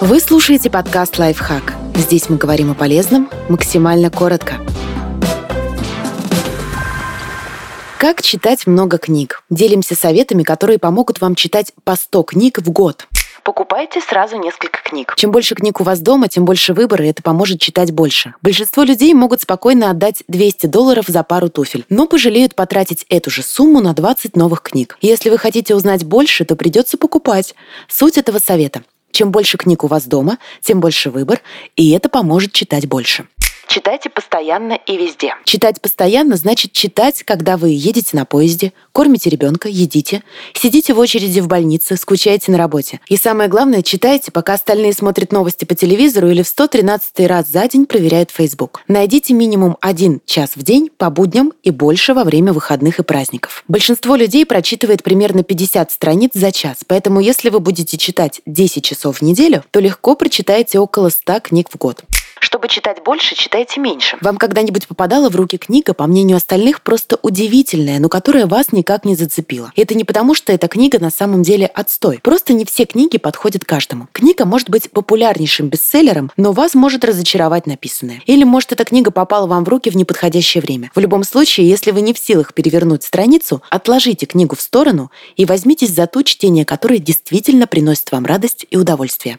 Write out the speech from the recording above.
Вы слушаете подкаст «Лайфхак». Здесь мы говорим о полезном максимально коротко. Как читать много книг? Делимся советами, которые помогут вам читать по 100 книг в год. Покупайте сразу несколько книг. Чем больше книг у вас дома, тем больше выбора, и это поможет читать больше. Большинство людей могут спокойно отдать 200 долларов за пару туфель, но пожалеют потратить эту же сумму на 20 новых книг. Если вы хотите узнать больше, то придется покупать. Суть этого совета. Чем больше книг у вас дома, тем больше выбор, и это поможет читать больше. Читайте постоянно и везде. Читать постоянно значит читать, когда вы едете на поезде, кормите ребенка, едите, сидите в очереди в больнице, скучаете на работе. И самое главное, читайте, пока остальные смотрят новости по телевизору или в 113 раз за день проверяют Facebook. Найдите минимум один час в день по будням и больше во время выходных и праздников. Большинство людей прочитывает примерно 50 страниц за час, поэтому если вы будете читать 10 часов в неделю, то легко прочитаете около 100 книг в год. Чтобы читать больше, читайте меньше. Вам когда-нибудь попадала в руки книга, по мнению остальных, просто удивительная, но которая вас никак не зацепила. Это не потому, что эта книга на самом деле отстой. Просто не все книги подходят каждому. Книга может быть популярнейшим бестселлером, но вас может разочаровать написанное. Или, может, эта книга попала вам в руки в неподходящее время. В любом случае, если вы не в силах перевернуть страницу, отложите книгу в сторону и возьмитесь за то чтение, которое действительно приносит вам радость и удовольствие.